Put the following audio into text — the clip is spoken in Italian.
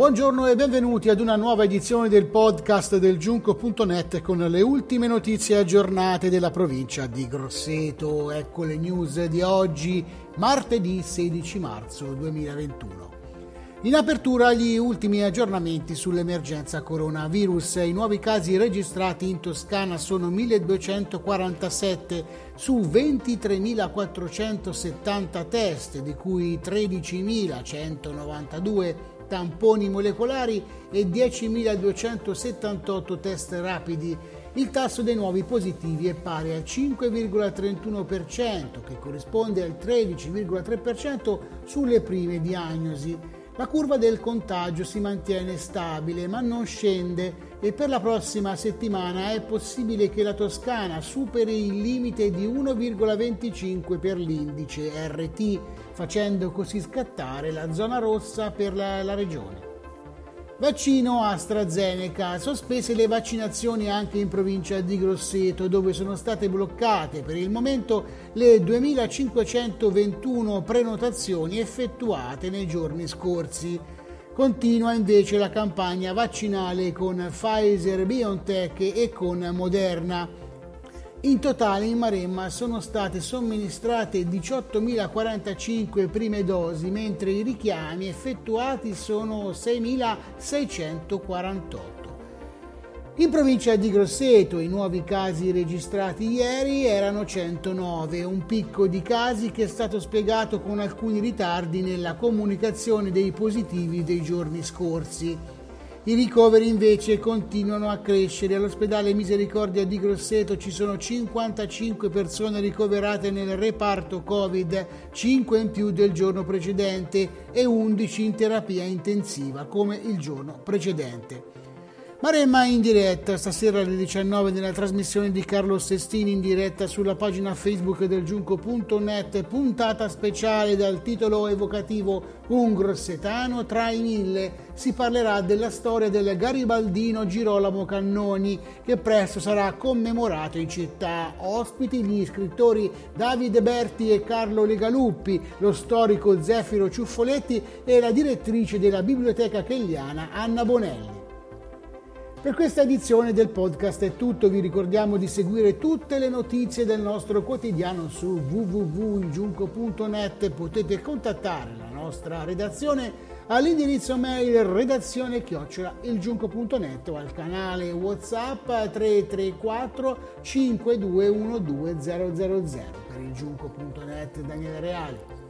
Buongiorno e benvenuti ad una nuova edizione del podcast del Giunco.net con le ultime notizie aggiornate della provincia di Grosseto. Ecco le news di oggi, martedì 16 marzo 2021. In apertura gli ultimi aggiornamenti sull'emergenza coronavirus. I nuovi casi registrati in Toscana sono 1247 su 23.470 test, di cui 13.192 tamponi molecolari e 10.278 test rapidi. Il tasso dei nuovi positivi è pari al 5,31%, che corrisponde al 13,3% sulle prime diagnosi. La curva del contagio si mantiene stabile ma non scende e per la prossima settimana è possibile che la Toscana superi il limite di 1,25 per l'indice RT, facendo così scattare la zona rossa per la, la regione. Vaccino AstraZeneca. Sospese le vaccinazioni anche in provincia di Grosseto, dove sono state bloccate per il momento le 2521 prenotazioni effettuate nei giorni scorsi. Continua invece la campagna vaccinale con Pfizer, BioNTech e con Moderna. In totale in Maremma sono state somministrate 18.045 prime dosi, mentre i richiami effettuati sono 6.648. In provincia di Grosseto i nuovi casi registrati ieri erano 109, un picco di casi che è stato spiegato con alcuni ritardi nella comunicazione dei positivi dei giorni scorsi. I ricoveri invece continuano a crescere. All'ospedale Misericordia di Grosseto ci sono 55 persone ricoverate nel reparto Covid, 5 in più del giorno precedente e 11 in terapia intensiva come il giorno precedente. Maremma in diretta stasera alle 19 nella trasmissione di Carlo Sestini in diretta sulla pagina Facebook del giunco.net, puntata speciale dal titolo evocativo Un grossetano tra i mille. Si parlerà della storia del garibaldino Girolamo Cannoni che presto sarà commemorato in città. Ospiti gli scrittori Davide Berti e Carlo Legaluppi, lo storico Zefiro Ciuffoletti e la direttrice della Biblioteca Kelliana Anna Bonelli. Per questa edizione del podcast è tutto, vi ricordiamo di seguire tutte le notizie del nostro quotidiano su www.ilgiunco.net, potete contattare la nostra redazione all'indirizzo mail redazione chiocciola ilgiunco.net o al canale whatsapp 334 5212 per il giunco.net Daniele Reale.